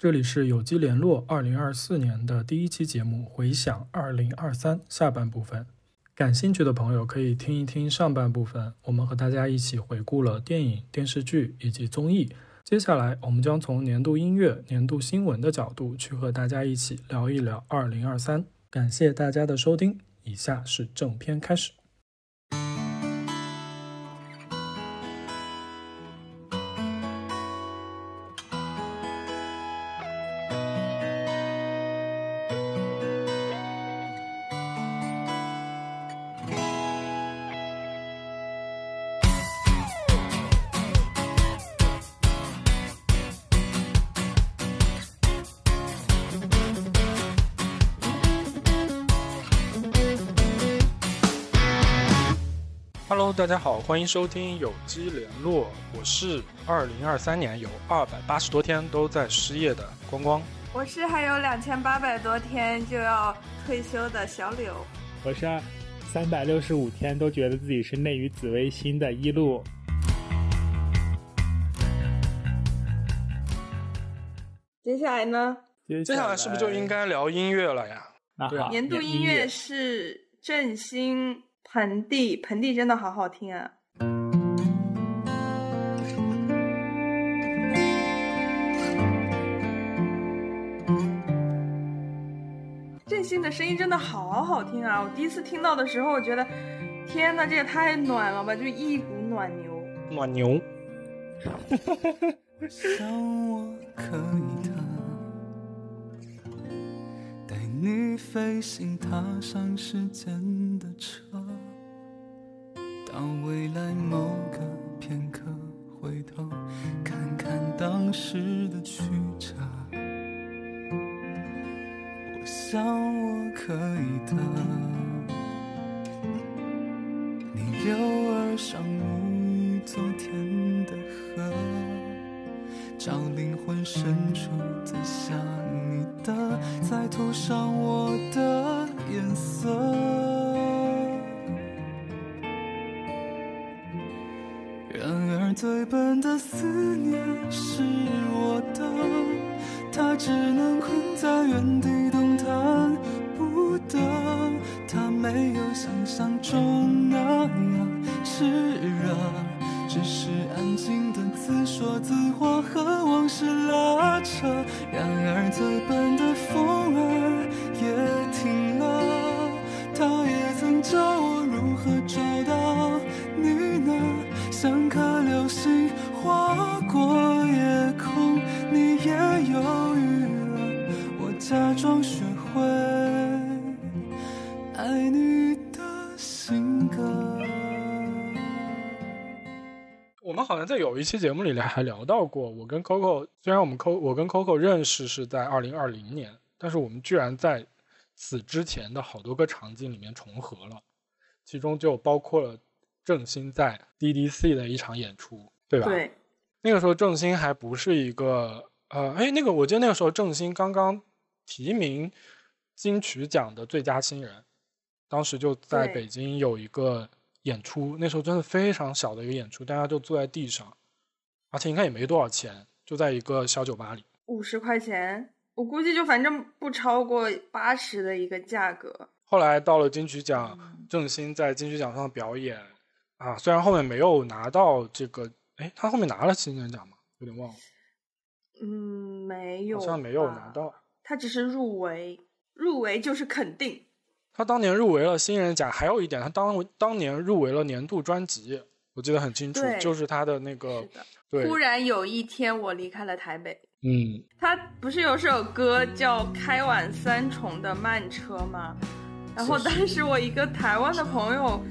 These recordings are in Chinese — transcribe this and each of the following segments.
这里是有机联络二零二四年的第一期节目，回想二零二三下半部分。感兴趣的朋友可以听一听上半部分，我们和大家一起回顾了电影、电视剧以及综艺。接下来，我们将从年度音乐、年度新闻的角度去和大家一起聊一聊二零二三。感谢大家的收听，以下是正片开始。家好，欢迎收听有机联络，我是二零二三年有二百八十多天都在失业的光光，我是还有两千八百多天就要退休的小柳，我是三百六十五天都觉得自己是内娱紫微星的一路。接下来呢？接下来是不是就应该聊音乐了呀？对啊，年度音乐是振兴。盆地，盆地真的好好听啊！振兴的声音真的好好听啊！我第一次听到的时候，我觉得天哪，这也太暖了吧，就一股暖流。暖牛。带你飞行，踏上时间的车。到未来某个片刻，回头看看当时的曲折，我想我可以的。你游儿上如昨天的河，找灵魂深处最像你的，再涂上我的颜色。思念是我的，他只能困在原地。我们好像在有一期节目里还聊到过，我跟 Coco 虽然我们 Co 我跟 Coco 认识是在二零二零年，但是我们居然在此之前的好多个场景里面重合了，其中就包括了。郑兴在 DDC 的一场演出，对吧？对，那个时候郑兴还不是一个呃，哎，那个我记得那个时候郑兴刚刚提名金曲奖的最佳新人，当时就在北京有一个演出，那时候真的非常小的一个演出，大家就坐在地上，而且应该也没多少钱，就在一个小酒吧里，五十块钱，我估计就反正不超过八十的一个价格。后来到了金曲奖，郑兴在金曲奖上表演。啊，虽然后面没有拿到这个，哎，他后面拿了新人奖吗？有点忘了。嗯，没有，好像没有拿到。他只是入围，入围就是肯定。他当年入围了新人奖，还有一点，他当当年入围了年度专辑，我记得很清楚，就是他的那个。对。忽然有一天，我离开了台北。嗯。他不是有首歌叫《开往三重的慢车》吗？然后当时我一个台湾的朋友，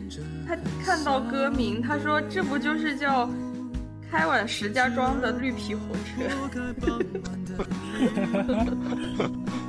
他看到歌名，他说这不就是叫开往石家庄的绿皮火车？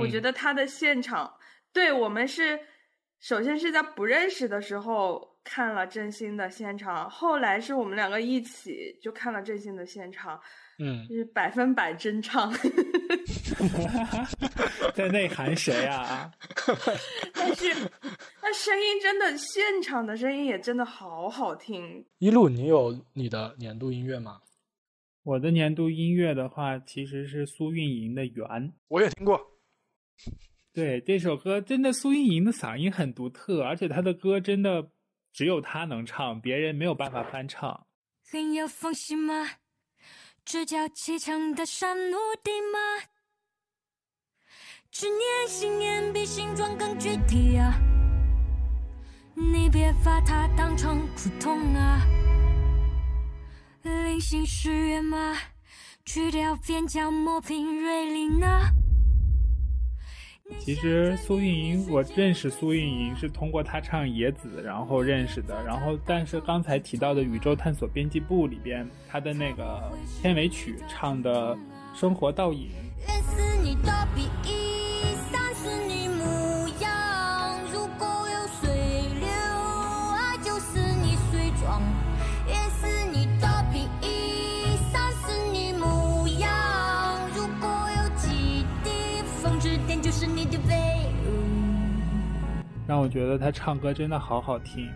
我觉得他的现场，对我们是首先是在不认识的时候看了郑兴的现场，后来是我们两个一起就看了郑兴的现场，嗯，就是百分百真唱。在内涵谁啊？但是那声音真的，现场的声音也真的好好听。一路，你有你的年度音乐吗？我的年度音乐的话，其实是苏运莹的《缘》。我也听过。对这首歌，真的苏运莹的嗓音很独特，而且她的歌真的只有她能唱，别人没有办法翻唱。很有风息吗？直角砌成的山路地吗？执念信念比形状更具体啊！你别把它当成苦痛啊！灵性是源吗？去掉边角磨平锐利呢？其实苏运莹，我认识苏运莹是通过她唱《野子》然后认识的。然后，但是刚才提到的《宇宙探索编辑部》里边，她的那个片尾曲唱的《生活倒影》。让我觉得他唱歌真的好好听，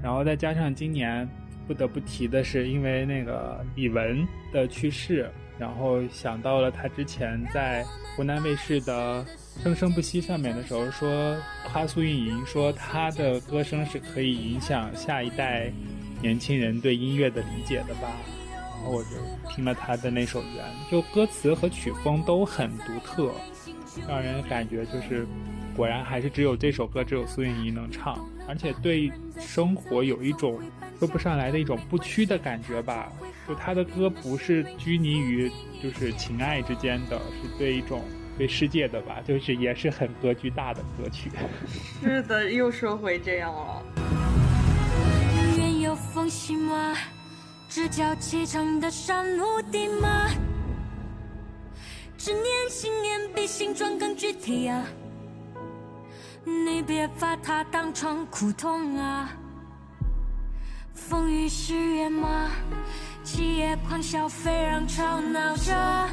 然后再加上今年不得不提的是，因为那个李玟的去世，然后想到了他之前在湖南卫视的《生生不息》上面的时候说夸苏运莹，说她的歌声是可以影响下一代年轻人对音乐的理解的吧。然后我就听了他的那首《缘》，就歌词和曲风都很独特，让人感觉就是。果然还是只有这首歌，只有苏运莹能唱，而且对生活有一种说不上来的一种不屈的感觉吧。就他的歌不是拘泥于就是情爱之间的，是对一种对世界的吧，就是也是很格局大的歌曲。是的，又说回这样了。愿有缝隙吗？直角砌成的山路地吗？执念信念比形状更具体啊。你别把它当成苦痛啊！风雨是月吗？七夜狂笑，飞扬吵闹着，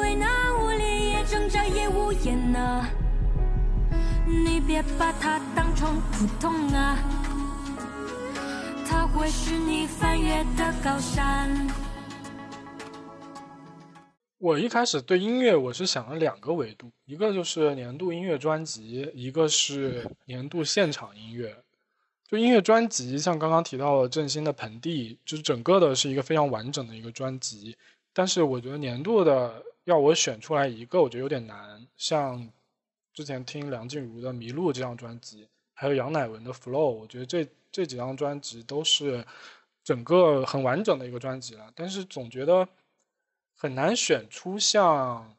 为难无力也挣扎也无言啊！你别把它当成苦痛啊！它会是你翻越的高山。我一开始对音乐我是想了两个维度，一个就是年度音乐专辑，一个是年度现场音乐。就音乐专辑，像刚刚提到的郑兴的《盆地》，就是整个的是一个非常完整的一个专辑。但是我觉得年度的要我选出来一个，我觉得有点难。像之前听梁静茹的《迷路》这张专辑，还有杨乃文的《Flow》，我觉得这这几张专辑都是整个很完整的一个专辑了。但是总觉得。很难选出像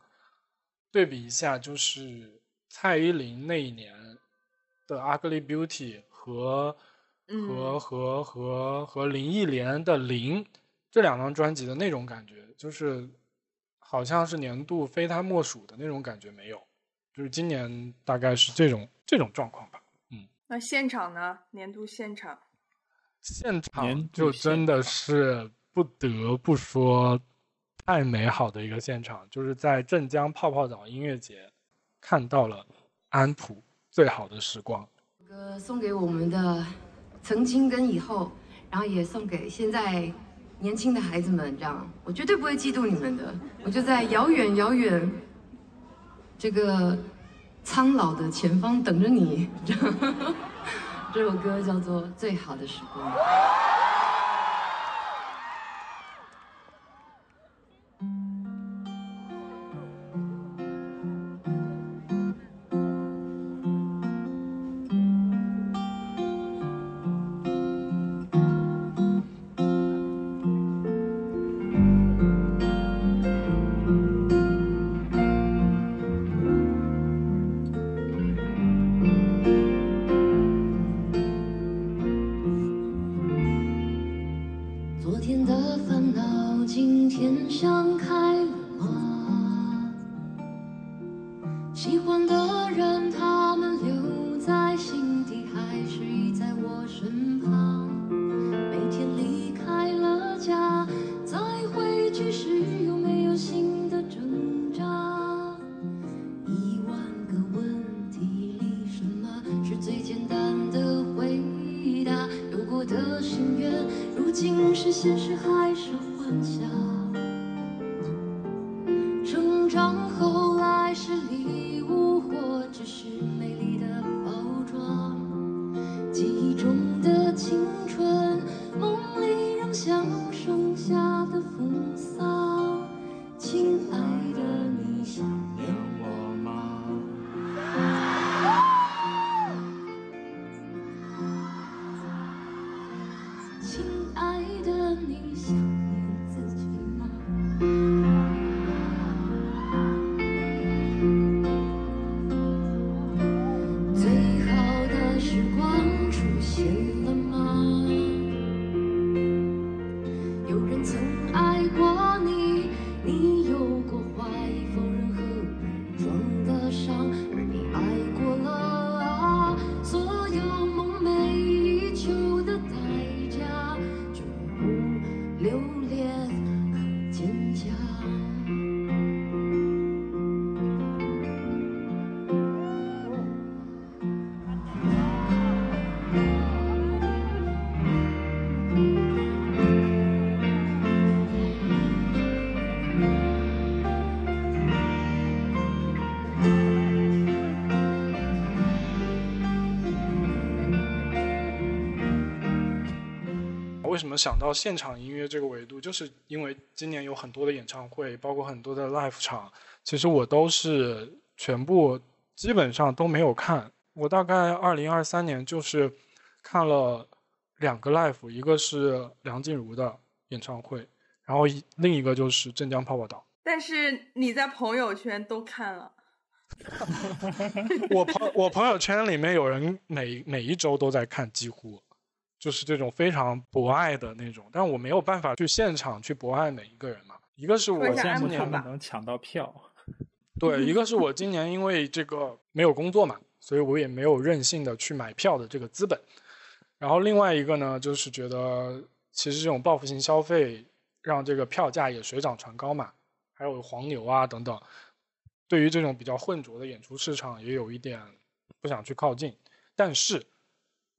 对比一下，就是蔡依林那一年的《Ugly Beauty》和和和和和林忆莲的《零》这两张专辑的那种感觉，就是好像是年度非他莫属的那种感觉没有，就是今年大概是这种这种状况吧。嗯，那现场呢？年度现场，现场就真的是不得不说。太美好的一个现场，就是在镇江泡泡澡音乐节看到了安普最好的时光。歌送给我们的曾经跟以后，然后也送给现在年轻的孩子们，这样我绝对不会嫉妒你们的。我就在遥远遥远这个苍老的前方等着你。这首歌叫做《最好的时光》。想。么想到现场音乐这个维度，就是因为今年有很多的演唱会，包括很多的 live 场，其实我都是全部基本上都没有看。我大概二零二三年就是看了两个 live，一个是梁静茹的演唱会，然后另一个就是镇江泡泡岛。但是你在朋友圈都看了。我朋我朋友圈里面有人每每一周都在看，几乎就是这种非常博爱的那种，但我没有办法去现场去博爱每一个人嘛。一个是我今年能抢到票，对，一个是我今年因为这个没有工作嘛，所以我也没有任性的去买票的这个资本。然后另外一个呢，就是觉得其实这种报复性消费让这个票价也水涨船高嘛，还有黄牛啊等等。对于这种比较混浊的演出市场，也有一点不想去靠近。但是，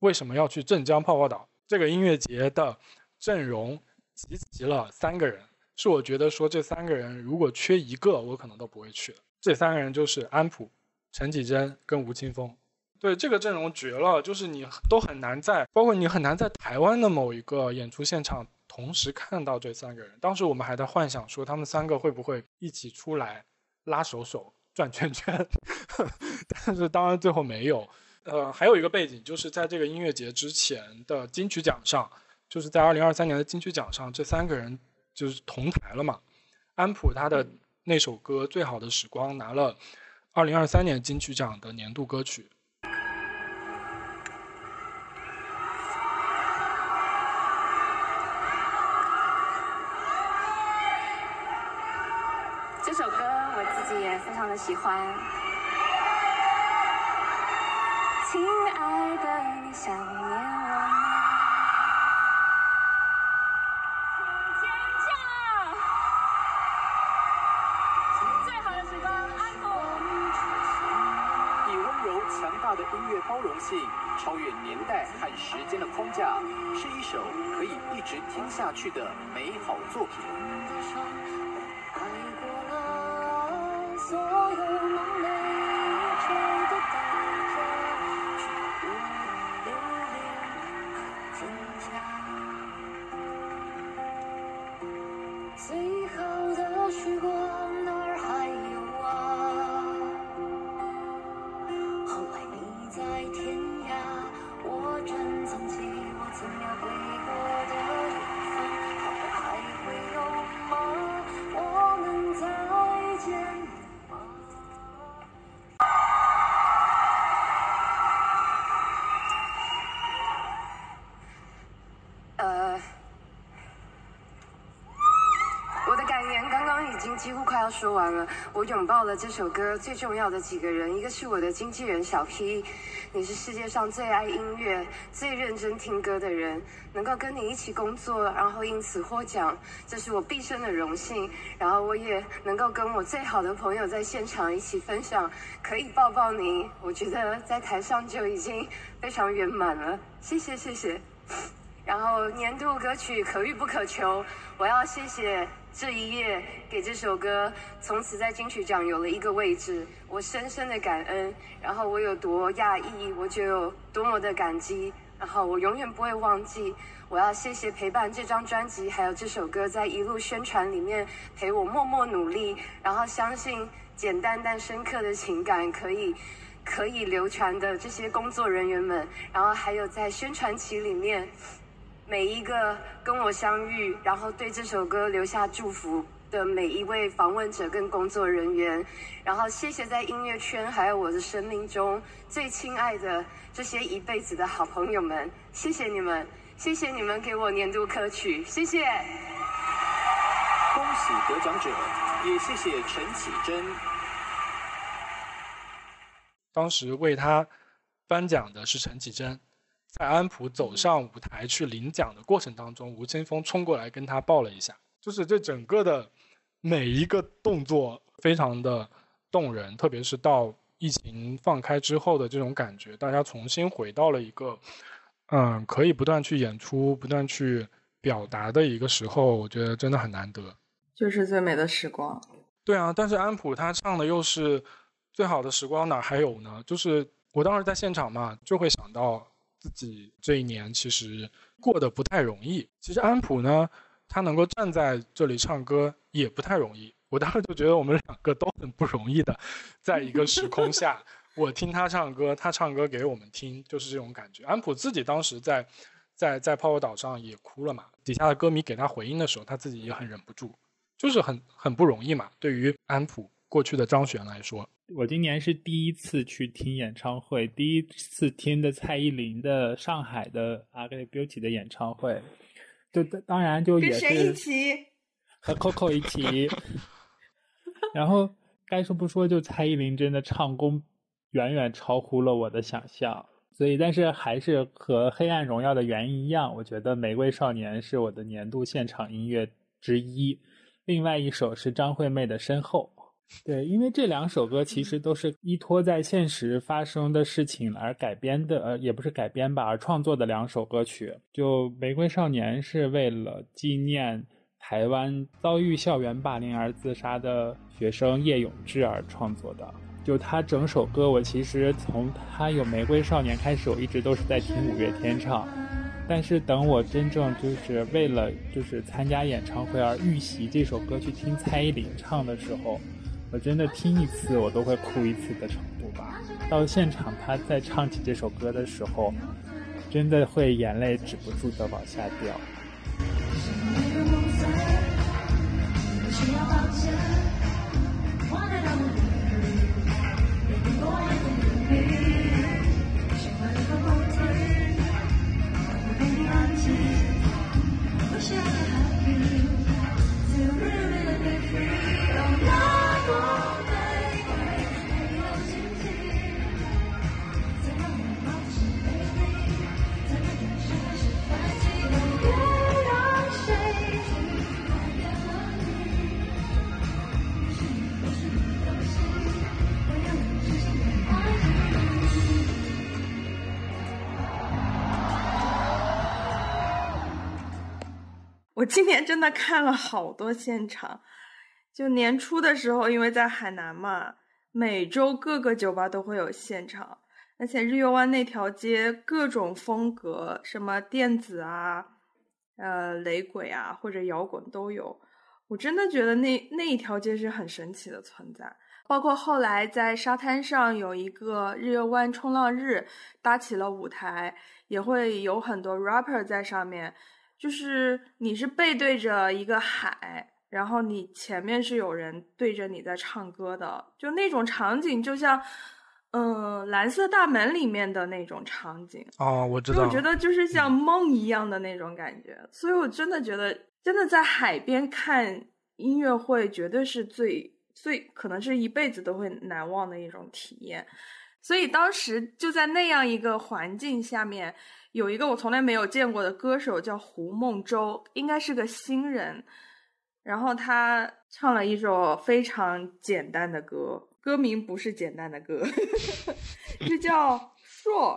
为什么要去镇江泡泡岛这个音乐节的阵容集齐了三个人？是我觉得说这三个人如果缺一个，我可能都不会去。这三个人就是安普、陈绮贞跟吴青峰。对这个阵容绝了，就是你都很难在，包括你很难在台湾的某一个演出现场同时看到这三个人。当时我们还在幻想说他们三个会不会一起出来。拉手手转圈圈，但是当然最后没有。呃，还有一个背景就是在这个音乐节之前的金曲奖上，就是在二零二三年的金曲奖上，这三个人就是同台了嘛。安普他的那首歌《最好的时光》拿了二零二三年金曲奖的年度歌曲。大的音乐包容性，超越年代和时间的框架，是一首可以一直听下去的美好作品。爱过了所有梦寐说完了。我拥抱了这首歌最重要的几个人，一个是我的经纪人小 P，你是世界上最爱音乐、最认真听歌的人，能够跟你一起工作，然后因此获奖，这是我毕生的荣幸。然后我也能够跟我最好的朋友在现场一起分享，可以抱抱你，我觉得在台上就已经非常圆满了。谢谢谢谢。然后年度歌曲可遇不可求，我要谢谢。这一页给这首歌从此在金曲奖有了一个位置，我深深的感恩。然后我有多讶异，我就有多么的感激。然后我永远不会忘记，我要谢谢陪伴这张专辑还有这首歌在一路宣传里面陪我默默努力，然后相信简单但深刻的情感可以可以流传的这些工作人员们，然后还有在宣传期里面。每一个跟我相遇，然后对这首歌留下祝福的每一位访问者跟工作人员，然后谢谢在音乐圈还有我的生命中最亲爱的这些一辈子的好朋友们，谢谢你们，谢谢你们给我年度歌曲，谢谢。恭喜得奖者，也谢谢陈绮贞。当时为他颁奖的是陈绮贞。在安普走上舞台去领奖的过程当中，吴青峰冲过来跟他抱了一下，就是这整个的每一个动作非常的动人，特别是到疫情放开之后的这种感觉，大家重新回到了一个嗯可以不断去演出、不断去表达的一个时候，我觉得真的很难得，就是最美的时光。对啊，但是安普他唱的又是最好的时光，哪还有呢？就是我当时在现场嘛，就会想到。自己这一年其实过得不太容易。其实安普呢，他能够站在这里唱歌也不太容易。我当时就觉得我们两个都很不容易的，在一个时空下，我听他唱歌，他唱歌给我们听，就是这种感觉。安普自己当时在在在泡泡岛上也哭了嘛，底下的歌迷给他回应的时候，他自己也很忍不住，就是很很不容易嘛。对于安普过去的张悬来说，我今年是第一次去听演唱会，第一次听的蔡依林的上海的《Ugly Beauty》的演唱会，就当然就也是跟谁一起？和 Coco 一起。然后该说不说，就蔡依林真的唱功远远超乎了我的想象，所以但是还是和《黑暗荣耀》的原因一样，我觉得《玫瑰少年》是我的年度现场音乐之一。另外一首是张惠妹的《身后》，对，因为这两首歌其实都是依托在现实发生的事情而改编的，呃，也不是改编吧，而创作的两首歌曲。就《玫瑰少年》是为了纪念。台湾遭遇校园霸凌而自杀的学生叶永志而创作的，就他整首歌，我其实从他有《玫瑰少年》开始，我一直都是在听五月天唱。但是等我真正就是为了就是参加演唱会而预习这首歌去听蔡依林唱的时候，我真的听一次我都会哭一次的程度吧。到现场他在唱起这首歌的时候，真的会眼泪止不住的往下掉。我今年真的看了好多现场，就年初的时候，因为在海南嘛，每周各个酒吧都会有现场，而且日月湾那条街各种风格，什么电子啊、呃雷鬼啊或者摇滚都有。我真的觉得那那一条街是很神奇的存在。包括后来在沙滩上有一个日月湾冲浪日，搭起了舞台，也会有很多 rapper 在上面。就是你是背对着一个海，然后你前面是有人对着你在唱歌的，就那种场景，就像，嗯，蓝色大门里面的那种场景哦，我知道。我觉得就是像梦一样的那种感觉，所以我真的觉得，真的在海边看音乐会，绝对是最最可能是一辈子都会难忘的一种体验。所以当时就在那样一个环境下面。有一个我从来没有见过的歌手叫胡梦舟，应该是个新人。然后他唱了一首非常简单的歌，歌名不是简单的歌，就叫《硕》，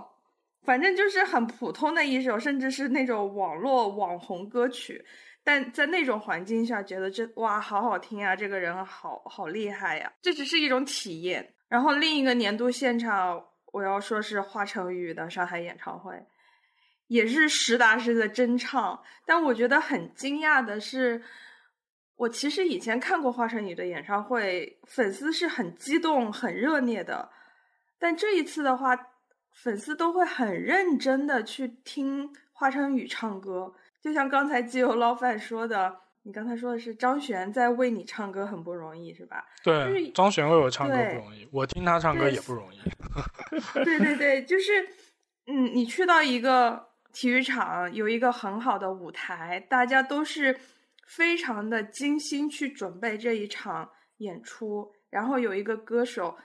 反正就是很普通的一首，甚至是那种网络网红歌曲。但在那种环境下，觉得这哇，好好听啊！这个人好好厉害呀！这只是一种体验。然后另一个年度现场，我要说是华晨宇的上海演唱会。也是实打实的真唱，但我觉得很惊讶的是，我其实以前看过华晨宇的演唱会，粉丝是很激动、很热烈的，但这一次的话，粉丝都会很认真的去听华晨宇唱歌，就像刚才基友捞饭说的，你刚才说的是张悬在为你唱歌很不容易，是吧？对，张悬为我唱歌不容易，我听他唱歌也不容易。对对对，就是，嗯，你去到一个。体育场有一个很好的舞台，大家都是非常的精心去准备这一场演出。然后有一个歌手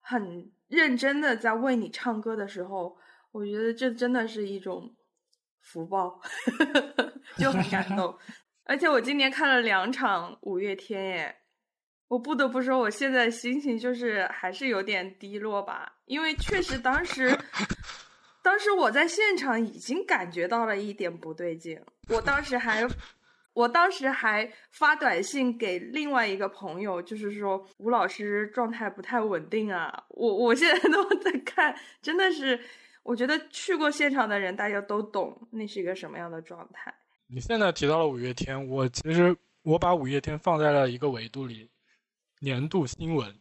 很认真的在为你唱歌的时候，我觉得这真的是一种福报，就很感动。而且我今年看了两场五月天，耶，我不得不说，我现在心情就是还是有点低落吧，因为确实当时。当时我在现场已经感觉到了一点不对劲，我当时还，我当时还发短信给另外一个朋友，就是说吴老师状态不太稳定啊，我我现在都在看，真的是，我觉得去过现场的人，大家都懂那是一个什么样的状态。你现在提到了五月天，我其实我把五月天放在了一个维度里，年度新闻。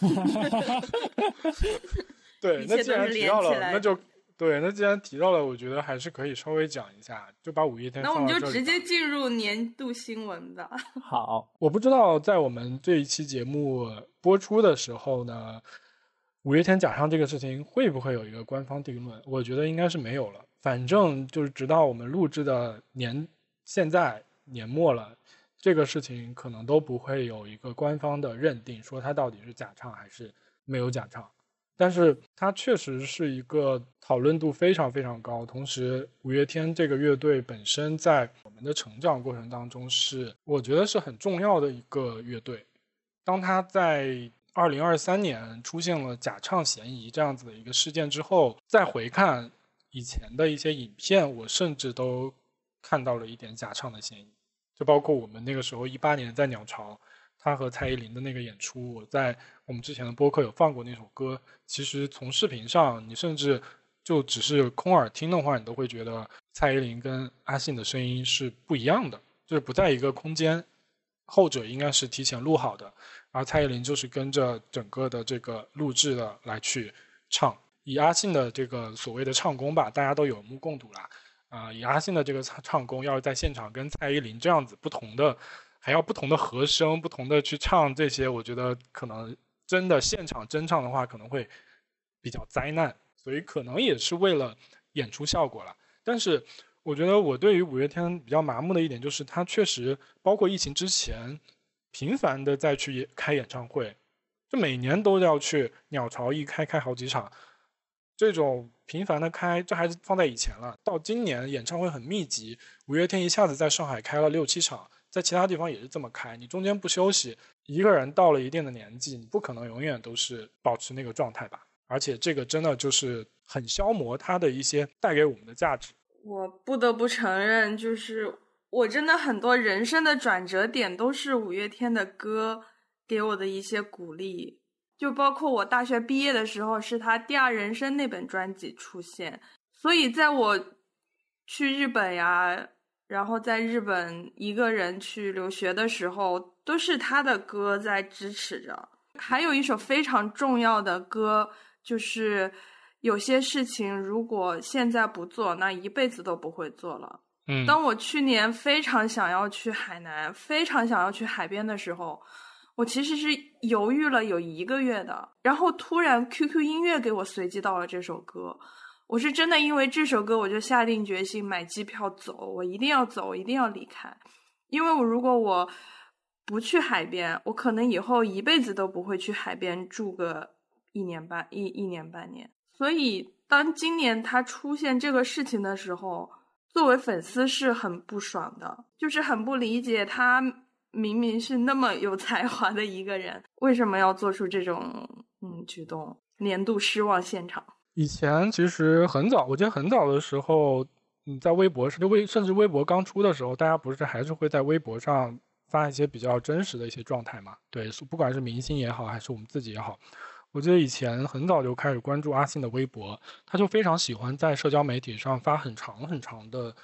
对，那既然提到了，那就对，那既然提到了，我觉得还是可以稍微讲一下，就把五月天。那我们就直接进入年度新闻吧。好，我不知道在我们这一期节目播出的时候呢，五月天假唱这个事情会不会有一个官方定论？我觉得应该是没有了。反正就是直到我们录制的年，现在年末了，这个事情可能都不会有一个官方的认定，说它到底是假唱还是没有假唱。但是它确实是一个讨论度非常非常高，同时五月天这个乐队本身在我们的成长过程当中是，我觉得是很重要的一个乐队。当他在二零二三年出现了假唱嫌疑这样子的一个事件之后，再回看。以前的一些影片，我甚至都看到了一点假唱的嫌疑，就包括我们那个时候一八年在鸟巢，他和蔡依林的那个演出，我在我们之前的播客有放过那首歌。其实从视频上，你甚至就只是空耳听的话，你都会觉得蔡依林跟阿信的声音是不一样的，就是不在一个空间。后者应该是提前录好的，而蔡依林就是跟着整个的这个录制的来去唱。以阿信的这个所谓的唱功吧，大家都有目共睹啦。啊，以阿信的这个唱唱功，要是在现场跟蔡依林这样子不同的，还要不同的和声，不同的去唱这些，我觉得可能真的现场真唱的话，可能会比较灾难。所以可能也是为了演出效果了。但是我觉得我对于五月天比较麻木的一点就是，他确实包括疫情之前，频繁的再去开演唱会，就每年都要去鸟巢一开开好几场。这种频繁的开，这还是放在以前了。到今年演唱会很密集，五月天一下子在上海开了六七场，在其他地方也是这么开。你中间不休息，一个人到了一定的年纪，你不可能永远都是保持那个状态吧？而且这个真的就是很消磨他的一些带给我们的价值。我不得不承认，就是我真的很多人生的转折点都是五月天的歌给我的一些鼓励。就包括我大学毕业的时候，是他《第二人生》那本专辑出现，所以在我去日本呀，然后在日本一个人去留学的时候，都是他的歌在支持着。还有一首非常重要的歌，就是有些事情如果现在不做，那一辈子都不会做了。嗯，当我去年非常想要去海南，非常想要去海边的时候。我其实是犹豫了有一个月的，然后突然 QQ 音乐给我随机到了这首歌，我是真的因为这首歌我就下定决心买机票走，我一定要走，我一定要离开，因为我如果我不去海边，我可能以后一辈子都不会去海边住个一年半一一年半年。所以当今年他出现这个事情的时候，作为粉丝是很不爽的，就是很不理解他。明明是那么有才华的一个人，为什么要做出这种嗯举动？年度失望现场。以前其实很早，我记得很早的时候，嗯，在微博，甚至微甚至微博刚出的时候，大家不是还是会在微博上发一些比较真实的一些状态嘛？对，不管是明星也好，还是我们自己也好，我记得以前很早就开始关注阿信的微博，他就非常喜欢在社交媒体上发很长很长的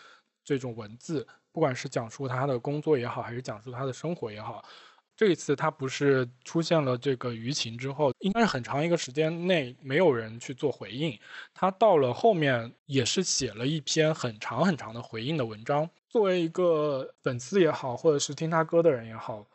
这种文字。不管是讲述他的工作也好，还是讲述他的生活也好，这一次他不是出现了这个舆情之后，应该是很长一个时间内没有人去做回应。他到了后面也是写了一篇很长很长的回应的文章。作为一个粉丝也好，或者是听他歌的人也好，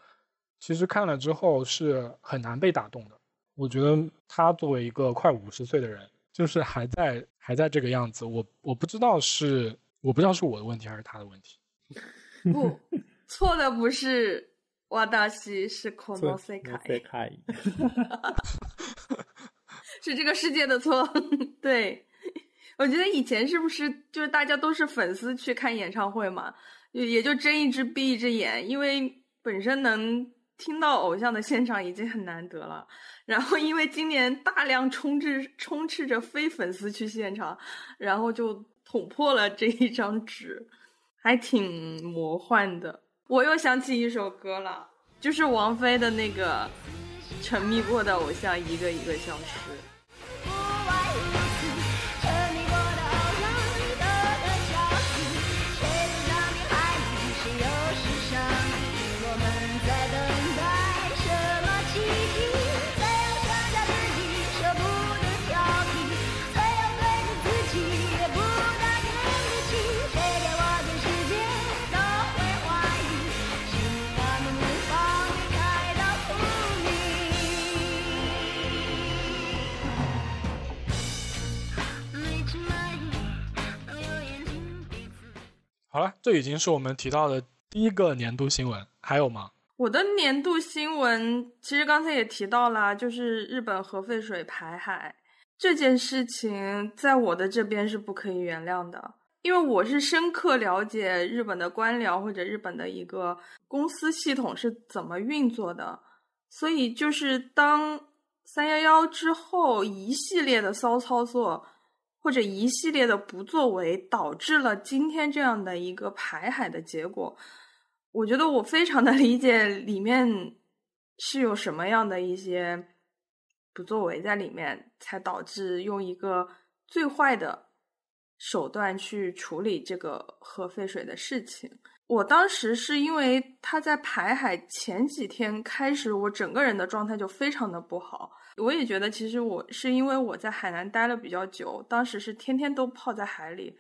其实看了之后是很难被打动的。我觉得他作为一个快五十岁的人，就是还在还在这个样子，我我不知道是我不知道是我的问题还是他的问题。不 错的不是瓦达西，是可诺塞卡伊，是这个世界的错。对，我觉得以前是不是就是大家都是粉丝去看演唱会嘛，也就睁一只闭一只眼，因为本身能听到偶像的现场已经很难得了。然后因为今年大量充斥充斥着非粉丝去现场，然后就捅破了这一张纸。还挺魔幻的，我又想起一首歌了，就是王菲的那个沉迷过的偶像一个一个消失。好了，这已经是我们提到的第一个年度新闻，还有吗？我的年度新闻其实刚才也提到了，就是日本核废水排海这件事情，在我的这边是不可以原谅的，因为我是深刻了解日本的官僚或者日本的一个公司系统是怎么运作的，所以就是当三幺幺之后一系列的骚操作。或者一系列的不作为导致了今天这样的一个排海的结果，我觉得我非常的理解里面是有什么样的一些不作为在里面，才导致用一个最坏的手段去处理这个核废水的事情。我当时是因为他在排海前几天开始，我整个人的状态就非常的不好。我也觉得，其实我是因为我在海南待了比较久，当时是天天都泡在海里，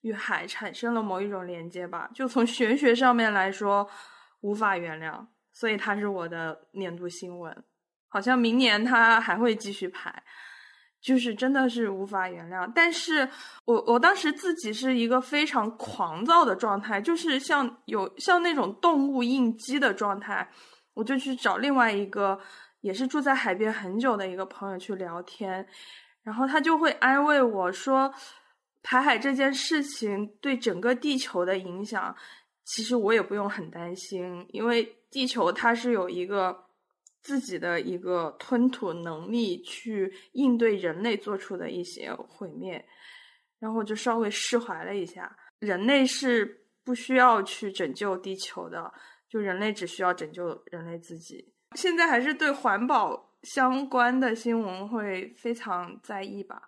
与海产生了某一种连接吧。就从玄学上面来说，无法原谅，所以它是我的年度新闻。好像明年它还会继续排，就是真的是无法原谅。但是我我当时自己是一个非常狂躁的状态，就是像有像那种动物应激的状态，我就去找另外一个。也是住在海边很久的一个朋友去聊天，然后他就会安慰我说，排海这件事情对整个地球的影响，其实我也不用很担心，因为地球它是有一个自己的一个吞吐能力去应对人类做出的一些毁灭，然后就稍微释怀了一下，人类是不需要去拯救地球的，就人类只需要拯救人类自己。现在还是对环保相关的新闻会非常在意吧。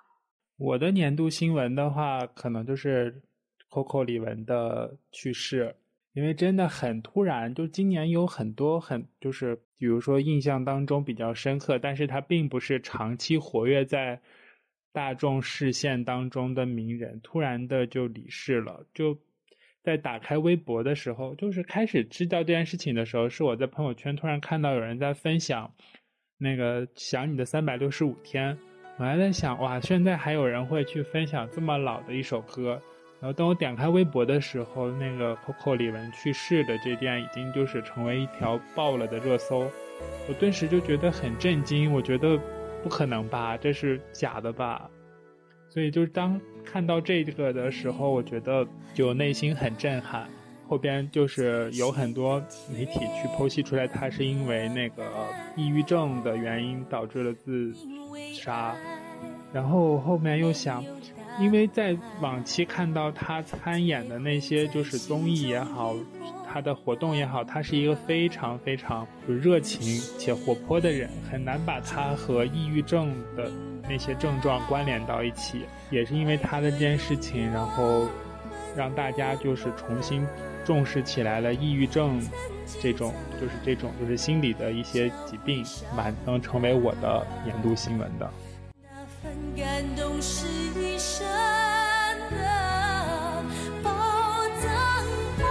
我的年度新闻的话，可能就是 Coco 李玟的去世，因为真的很突然。就今年有很多很，就是比如说印象当中比较深刻，但是他并不是长期活跃在大众视线当中的名人，突然的就离世了，就。在打开微博的时候，就是开始知道这件事情的时候，是我在朋友圈突然看到有人在分享那个想你的三百六十五天，我还在想哇，现在还有人会去分享这么老的一首歌。然后当我点开微博的时候，那个 Coco 李玟去世的这件已经就是成为一条爆了的热搜，我顿时就觉得很震惊，我觉得不可能吧，这是假的吧。所以就是当看到这个的时候，我觉得就内心很震撼。后边就是有很多媒体去剖析出来，他是因为那个抑郁症的原因导致了自杀。然后后面又想，因为在往期看到他参演的那些就是综艺也好，他的活动也好，他是一个非常非常有热情且活泼的人，很难把他和抑郁症的。那些症状关联到一起，也是因为他的这件事情，然后让大家就是重新重视起来了抑郁症这种，就是这种就是心理的一些疾病，蛮能成为我的年度新闻的。感动是一生的宝藏啊，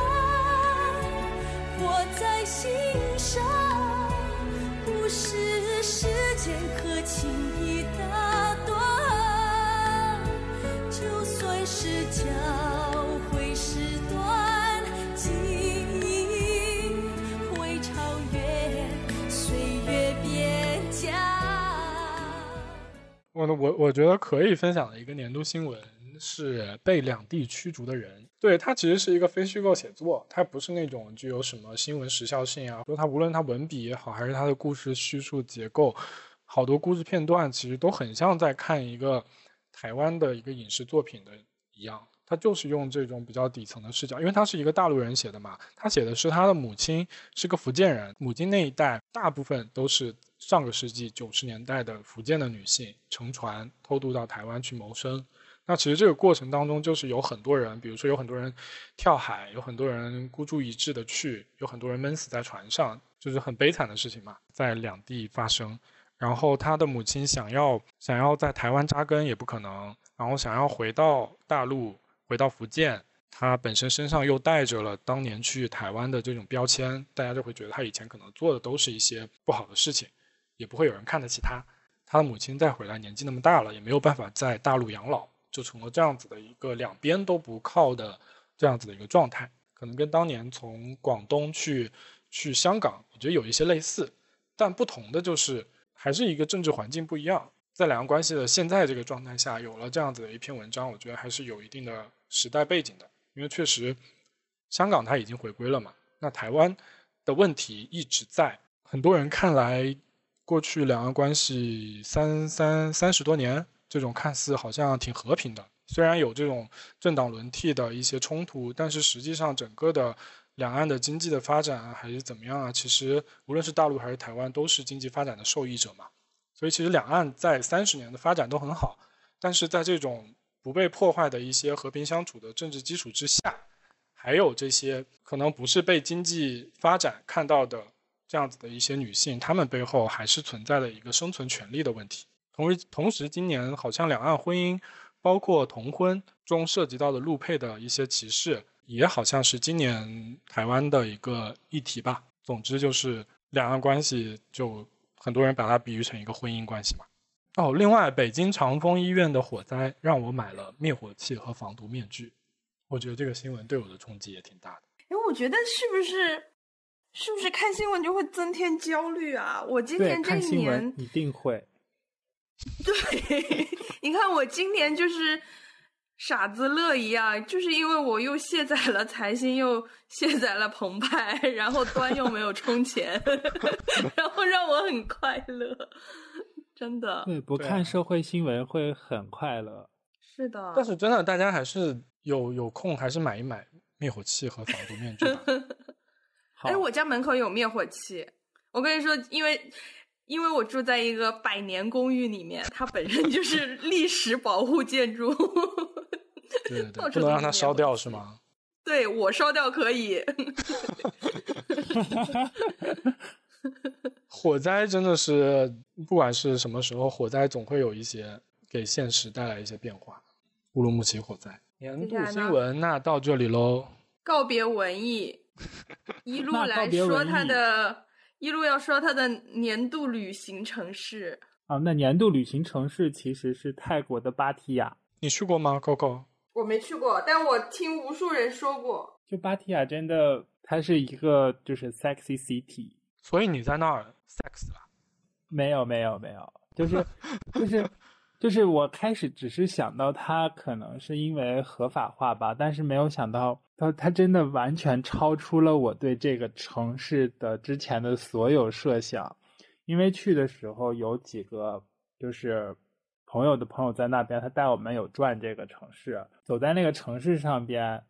我在心上，不是时间可轻易打断，就算是教会时。我我我觉得可以分享的一个年度新闻是被两地驱逐的人。对它其实是一个非虚构写作，它不是那种具有什么新闻时效性啊。说它无论它文笔也好，还是它的故事叙述结构，好多故事片段其实都很像在看一个台湾的一个影视作品的一样。他就是用这种比较底层的视角，因为他是一个大陆人写的嘛。他写的是他的母亲是个福建人，母亲那一代大部分都是上个世纪九十年代的福建的女性，乘船偷渡到台湾去谋生。那其实这个过程当中，就是有很多人，比如说有很多人跳海，有很多人孤注一掷的去，有很多人闷死在船上，就是很悲惨的事情嘛，在两地发生。然后他的母亲想要想要在台湾扎根也不可能，然后想要回到大陆，回到福建，他本身身上又带着了当年去台湾的这种标签，大家就会觉得他以前可能做的都是一些不好的事情，也不会有人看得起他。他的母亲再回来，年纪那么大了，也没有办法在大陆养老。就成了这样子的一个两边都不靠的这样子的一个状态，可能跟当年从广东去去香港，我觉得有一些类似，但不同的就是还是一个政治环境不一样。在两岸关系的现在这个状态下，有了这样子的一篇文章，我觉得还是有一定的时代背景的，因为确实香港它已经回归了嘛，那台湾的问题一直在，很多人看来过去两岸关系三三三十多年。这种看似好像挺和平的，虽然有这种政党轮替的一些冲突，但是实际上整个的两岸的经济的发展啊，还是怎么样啊？其实无论是大陆还是台湾，都是经济发展的受益者嘛。所以其实两岸在三十年的发展都很好，但是在这种不被破坏的一些和平相处的政治基础之下，还有这些可能不是被经济发展看到的这样子的一些女性，她们背后还是存在的一个生存权利的问题。同时，同时，今年好像两岸婚姻，包括同婚中涉及到的陆配的一些歧视，也好像是今年台湾的一个议题吧。总之，就是两岸关系，就很多人把它比喻成一个婚姻关系嘛。哦，另外，北京长峰医院的火灾让我买了灭火器和防毒面具，我觉得这个新闻对我的冲击也挺大的。哎，我觉得是不是，是不是看新闻就会增添焦虑啊？我今年这一年一定会。对，你看我今年就是傻子乐一样，就是因为我又卸载了财新，又卸载了澎湃，然后端又没有充钱，然后让我很快乐，真的。对，不看社会新闻会很快乐。是的。但是真的，大家还是有有空还是买一买灭火器和防毒面具吧。哎，我家门口有灭火器，我跟你说，因为。因为我住在一个百年公寓里面，它本身就是 历史保护建筑。对对对，不能让它烧掉是吗？对我烧掉可以。火灾真的是，不管是什么时候，火灾总会有一些给现实带来一些变化。乌鲁木齐火灾年度新闻，那到这里喽。告别文艺，一路来说他的。一路要说他的年度旅行城市啊，那年度旅行城市其实是泰国的芭提雅。你去过吗，Coco？我没去过，但我听无数人说过。就芭提雅真的，它是一个就是 sexy city。所以你在那儿 sex 了？没有，没有，没有，就是 就是。就是我开始只是想到它可能是因为合法化吧，但是没有想到它它真的完全超出了我对这个城市的之前的所有设想。因为去的时候有几个就是朋友的朋友在那边，他带我们有转这个城市，走在那个城市上边，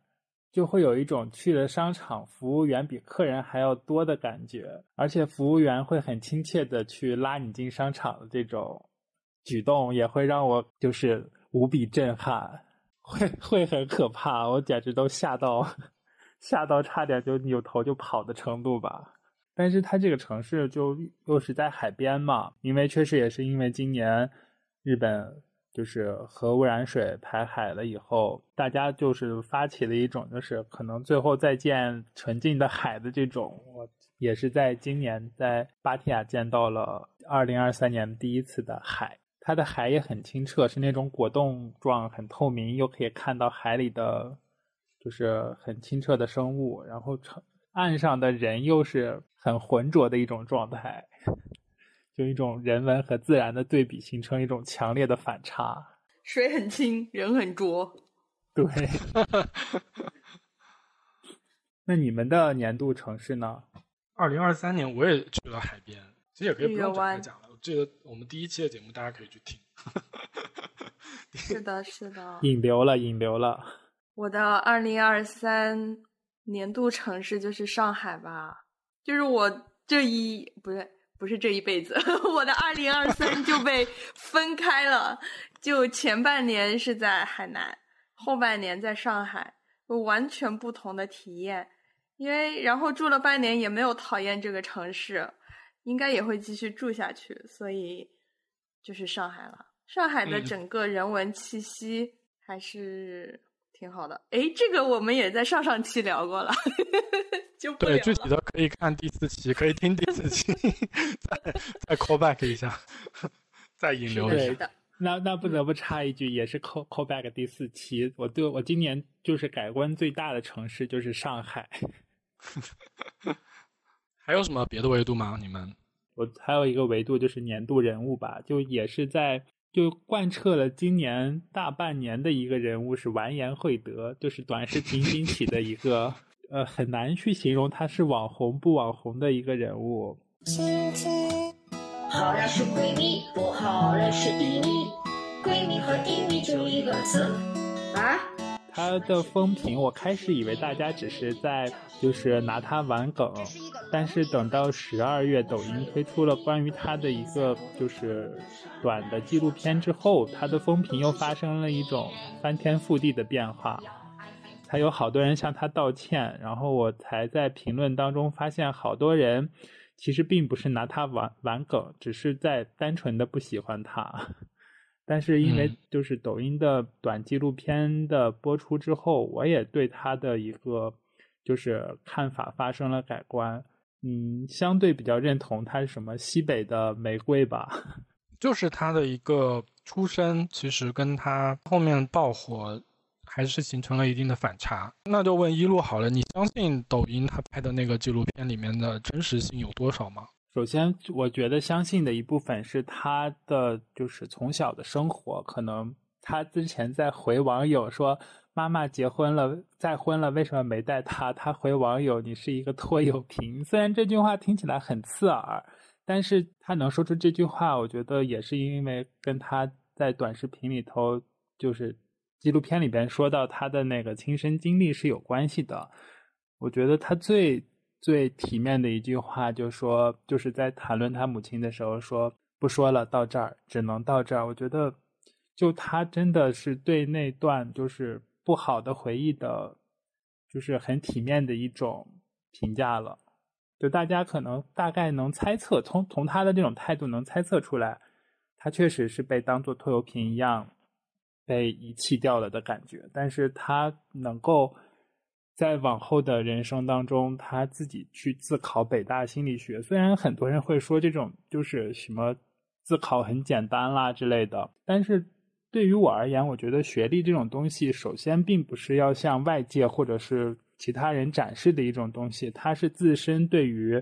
就会有一种去了商场，服务员比客人还要多的感觉，而且服务员会很亲切的去拉你进商场的这种。举动也会让我就是无比震撼，会会很可怕，我简直都吓到，吓到差点就扭头就跑的程度吧。但是它这个城市就又是在海边嘛，因为确实也是因为今年日本就是核污染水排海了以后，大家就是发起了一种就是可能最后再见纯净的海的这种，我也是在今年在芭提雅见到了二零二三年第一次的海。它的海也很清澈，是那种果冻状，很透明，又可以看到海里的，就是很清澈的生物。然后岸上的人又是很浑浊的一种状态，就一种人文和自然的对比，形成一种强烈的反差。水很清，人很浊。对。那你们的年度城市呢？二零二三年我也去了海边，其实也可以不用展开讲了。这个我们第一期的节目大家可以去听。是的，是的。引流了，引流了。我的二零二三年度城市就是上海吧，就是我这一不对，不是这一辈子，我的二零二三就被分开了。就前半年是在海南，后半年在上海，完全不同的体验。因为然后住了半年，也没有讨厌这个城市，应该也会继续住下去。所以就是上海了。上海的整个人文气息还是挺好的。哎，这个我们也在上上期聊过了。就对，具体的可以看第四期，可以听第四期，再再 call back 一下，再引流一下。那那不得不插一句，也是 call call back 第四期。我对我今年就是改观最大的城市就是上海。还有什么别的维度吗？你们？我还有一个维度就是年度人物吧，就也是在就贯彻了今年大半年的一个人物是完颜慧德，就是短视频兴起的一个。呃，很难去形容他是网红不网红的一个人物。好人是闺蜜，不好人是敌蜜，闺蜜和敌蜜就一个字啊。他的风评，我开始以为大家只是在就是拿他玩梗，但是等到十二月抖音推出了关于他的一个就是短的纪录片之后，他的风评又发生了一种翻天覆地的变化。还有好多人向他道歉，然后我才在评论当中发现，好多人其实并不是拿他玩玩梗，只是在单纯的不喜欢他。但是因为就是抖音的短纪录片的播出之后，我也对他的一个就是看法发生了改观。嗯，相对比较认同他是什么西北的玫瑰吧，就是他的一个出身，其实跟他后面爆火。还是形成了一定的反差，那就问一路好了，你相信抖音他拍的那个纪录片里面的真实性有多少吗？首先，我觉得相信的一部分是他的就是从小的生活，可能他之前在回网友说妈妈结婚了再婚了为什么没带他，他回网友你是一个拖油瓶。虽然这句话听起来很刺耳，但是他能说出这句话，我觉得也是因为跟他在短视频里头就是。纪录片里边说到他的那个亲身经历是有关系的，我觉得他最最体面的一句话就说，就是在谈论他母亲的时候说不说了，到这儿只能到这儿。我觉得，就他真的是对那段就是不好的回忆的，就是很体面的一种评价了。就大家可能大概能猜测，从从他的这种态度能猜测出来，他确实是被当做拖油瓶一样。被遗弃掉了的感觉，但是他能够在往后的人生当中，他自己去自考北大心理学。虽然很多人会说这种就是什么自考很简单啦之类的，但是对于我而言，我觉得学历这种东西，首先并不是要向外界或者是其他人展示的一种东西，它是自身对于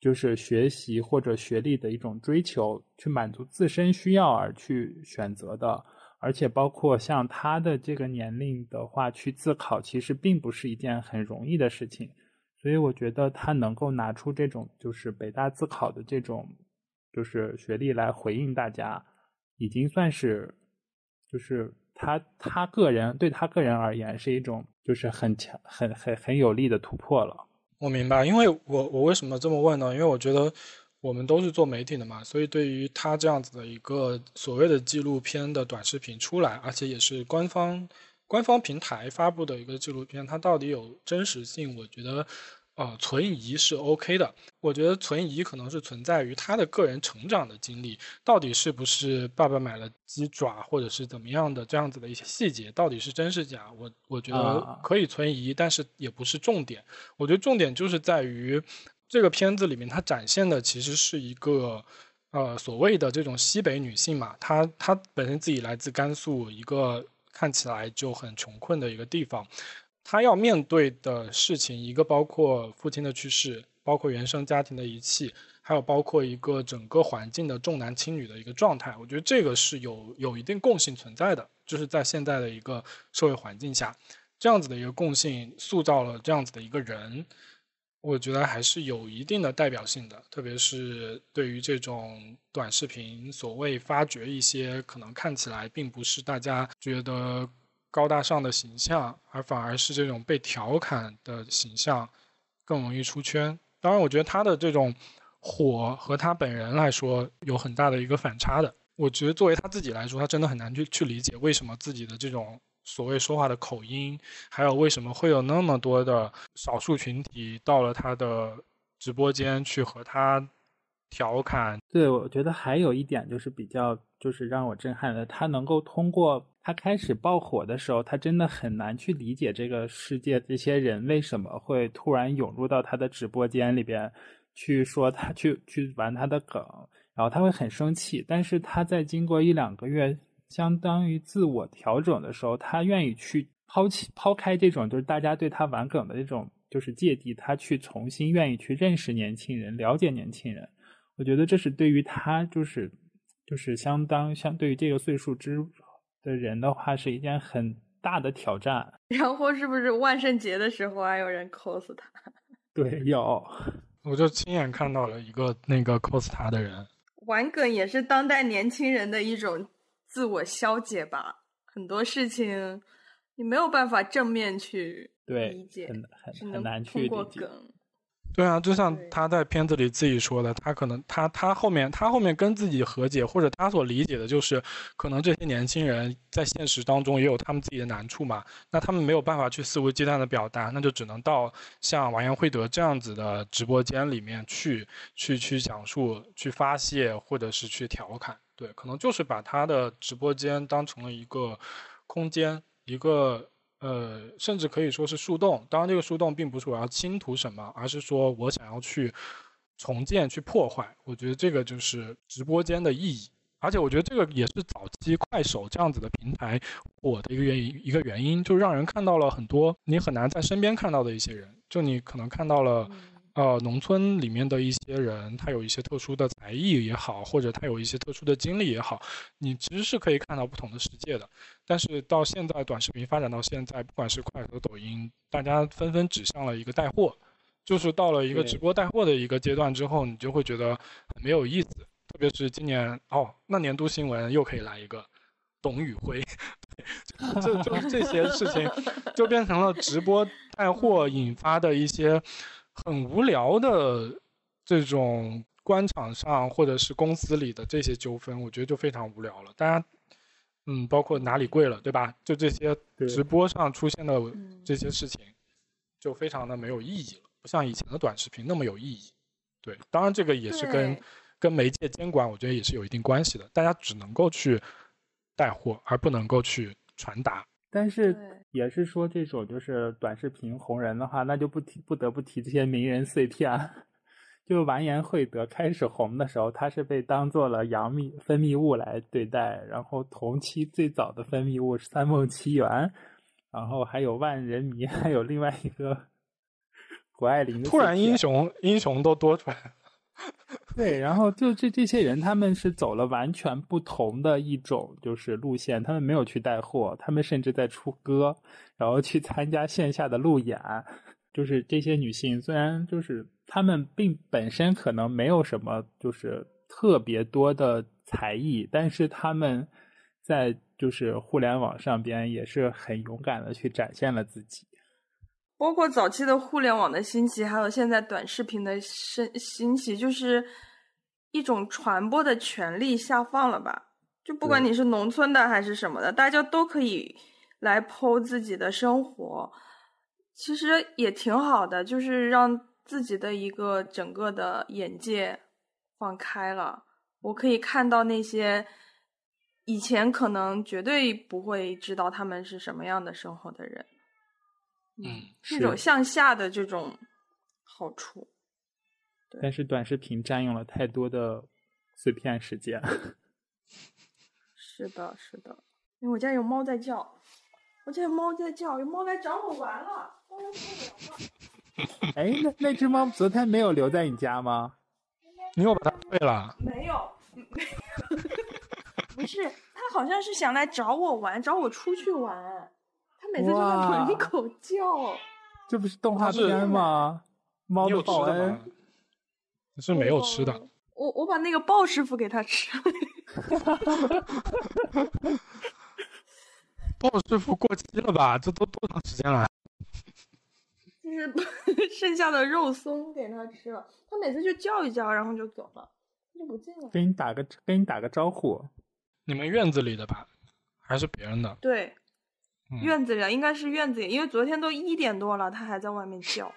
就是学习或者学历的一种追求，去满足自身需要而去选择的。而且包括像他的这个年龄的话，去自考其实并不是一件很容易的事情，所以我觉得他能够拿出这种就是北大自考的这种就是学历来回应大家，已经算是就是他他个人对他个人而言是一种就是很强很很很有力的突破了。我明白，因为我我为什么这么问呢？因为我觉得。我们都是做媒体的嘛，所以对于他这样子的一个所谓的纪录片的短视频出来，而且也是官方官方平台发布的一个纪录片，它到底有真实性？我觉得，呃，存疑是 OK 的。我觉得存疑可能是存在于他的个人成长的经历，到底是不是爸爸买了鸡爪，或者是怎么样的这样子的一些细节，到底是真是假？我我觉得可以存疑，但是也不是重点。我觉得重点就是在于。这个片子里面，它展现的其实是一个，呃，所谓的这种西北女性嘛，她她本身自己来自甘肃一个看起来就很穷困的一个地方，她要面对的事情，一个包括父亲的去世，包括原生家庭的遗弃，还有包括一个整个环境的重男轻女的一个状态，我觉得这个是有有一定共性存在的，就是在现在的一个社会环境下，这样子的一个共性塑造了这样子的一个人。我觉得还是有一定的代表性的，特别是对于这种短视频，所谓发掘一些可能看起来并不是大家觉得高大上的形象，而反而是这种被调侃的形象，更容易出圈。当然，我觉得他的这种火和他本人来说有很大的一个反差的。我觉得作为他自己来说，他真的很难去去理解为什么自己的这种所谓说话的口音，还有为什么会有那么多的少数群体到了他的直播间去和他调侃。对，我觉得还有一点就是比较就是让我震撼的，他能够通过他开始爆火的时候，他真的很难去理解这个世界这些人为什么会突然涌入到他的直播间里边。去说他去去玩他的梗，然后他会很生气。但是他在经过一两个月，相当于自我调整的时候，他愿意去抛弃抛开这种就是大家对他玩梗的这种就是芥蒂，他去重新愿意去认识年轻人，了解年轻人。我觉得这是对于他就是就是相当相对于这个岁数之的人的话，是一件很大的挑战。然后是不是万圣节的时候还有人 cos 他？对，有。我就亲眼看到了一个那个 cos 他的人，玩梗也是当代年轻人的一种自我消解吧。很多事情你没有办法正面去理解，很很很难去理解。对啊，就像他在片子里自己说的，他可能他他后面他后面跟自己和解，或者他所理解的就是，可能这些年轻人在现实当中也有他们自己的难处嘛，那他们没有办法去肆无忌惮的表达，那就只能到像王彦慧德这样子的直播间里面去去去讲述、去发泄，或者是去调侃。对，可能就是把他的直播间当成了一个空间，一个。呃，甚至可以说是树洞。当然，这个树洞并不是我要倾吐什么，而是说我想要去重建、去破坏。我觉得这个就是直播间的意义。而且，我觉得这个也是早期快手这样子的平台火的一个原因。一个原因就让人看到了很多你很难在身边看到的一些人。就你可能看到了。呃，农村里面的一些人，他有一些特殊的才艺也好，或者他有一些特殊的经历也好，你其实是可以看到不同的世界的。但是到现在，短视频发展到现在，不管是快手、抖音，大家纷纷指向了一个带货，就是到了一个直播带货的一个阶段之后，你就会觉得很没有意思。特别是今年哦，那年度新闻又可以来一个董宇辉，就就这些事情，就变成了直播带货引发的一些。很无聊的这种官场上或者是公司里的这些纠纷，我觉得就非常无聊了。大家，嗯，包括哪里贵了，对吧？就这些直播上出现的这些事情，就非常的没有意义了，不像以前的短视频那么有意义。对，当然这个也是跟跟媒介监管，我觉得也是有一定关系的。大家只能够去带货，而不能够去传达。但是也是说，这种就是短视频红人的话，那就不提不得不提这些名人碎片。就完颜慧德开始红的时候，他是被当做了杨幂分泌物来对待。然后同期最早的分泌物是三梦奇缘，然后还有万人迷，还有另外一个 谷爱凌。突然英雄英雄都多出来。对，然后就这这些人，他们是走了完全不同的一种就是路线，他们没有去带货，他们甚至在出歌，然后去参加线下的路演。就是这些女性，虽然就是她们并本身可能没有什么就是特别多的才艺，但是她们在就是互联网上边也是很勇敢的去展现了自己。包括早期的互联网的兴起，还有现在短视频的兴兴起，就是一种传播的权利下放了吧？就不管你是农村的还是什么的，大家都可以来剖自己的生活，其实也挺好的，就是让自己的一个整个的眼界放开了。我可以看到那些以前可能绝对不会知道他们是什么样的生活的人。嗯，这种向下的这种好处，但是短视频占用了太多的碎片时间。是的，是的，因为我家有猫在叫，我家有猫在叫，有猫来找我玩了，猫受不了了。哎，那那只猫昨天没有留在你家吗？你又把它退了？没有没有，不是，它好像是想来找我玩，找我出去玩。每次就在门口叫，这不是动画片吗？猫的报恩是没有吃的。我我把那个鲍师傅给他吃了。鲍师傅过期了吧？这都多长时间了？这就是 剩下的肉松给他吃了。他每次就叫一叫，然后就走了，就不见了。给你打个给你打个招呼。你们院子里的吧，还是别人的？对，嗯院子里的应该是院子里，因为昨天都一点多了，他还在外面叫。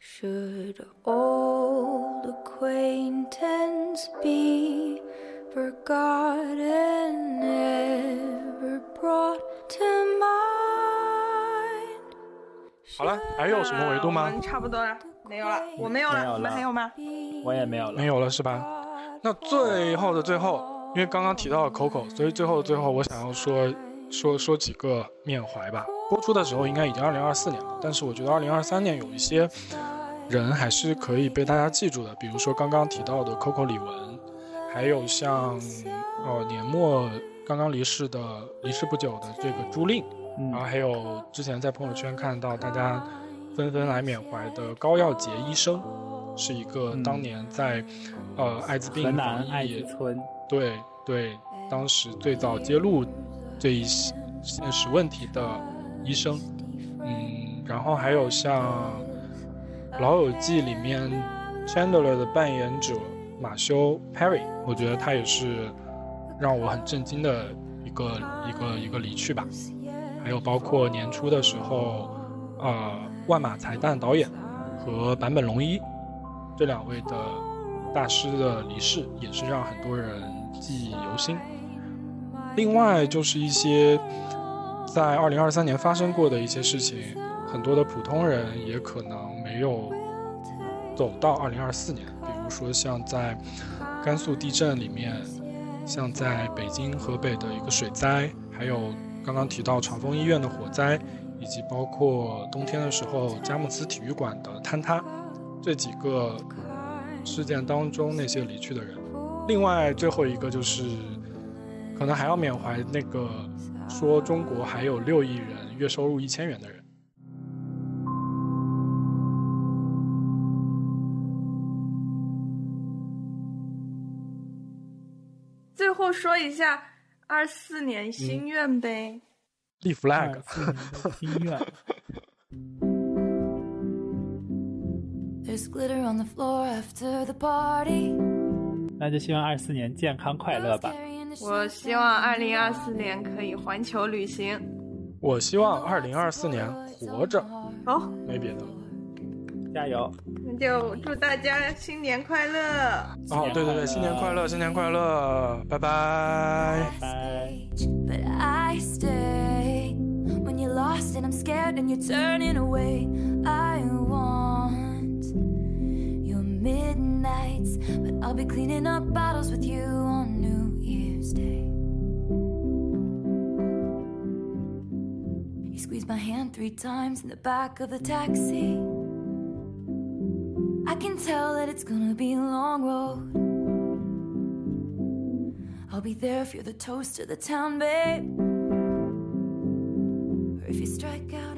Should old acquaintance be forgotten, never brought to mind? 好了，还有什么维度吗？差不多了，没有了，我没有了，没有了你们还有吗？我也没有了没。有了是吧？那最后的最后，因为刚刚提到了 Coco，所以最后的最后，我想要说说说几个缅怀吧。播出的时候应该已经二零二四年了，但是我觉得二零二三年有一些人还是可以被大家记住的，比如说刚刚提到的 Coco 李玟，还有像呃年末刚刚离世的离世不久的这个朱令，嗯然后还有之前在朋友圈看到大家纷纷来缅怀的高耀洁医生，是一个嗯当年在、呃艾滋病河南防疫村，对对，当时最早揭露这一现实问题的医生，嗯，然后还有像《老友记》里面 Chandler 的扮演者马修 Perry，我觉得他也是让我很震惊的一个一个一个离去吧。还有包括年初的时候，呃，万马才旦导演和坂本龙一这两位的大师的离世，也是让很多人记忆犹新。另外就是一些在二零二三年发生过的一些事情，很多的普通人也可能没有走到二零二四年，比如说像在甘肃地震里面，像在北京、河北的一个水灾，还有刚刚提到长丰医院的火灾，以及包括冬天的时候佳木斯体育馆的坍塌，这几个事件当中那些离去的人。另外最后一个就是，可能还要缅怀那个说中国还有六亿人月收入一千元的人。最后说一下二四年心愿呗。立 flag，24 年心愿。There's glitter on the floor after the party. 那就希望二四年健康快乐吧。我希望二零二四年可以环球旅行。我希望二零二四年活着，好，没别的了。加油！那就祝大家新年快乐。哦，对对对，新年快乐，新年快乐，拜拜。拜。But I stay when you're lost and I'm scared and you're turning away. I want your midnights, but I'll be cleaning up bottles with you You squeezed my hand three times in the back of the taxi. I can tell that it's gonna be a long road. I'll be there if you're the toast of the town, babe. Or if you strike out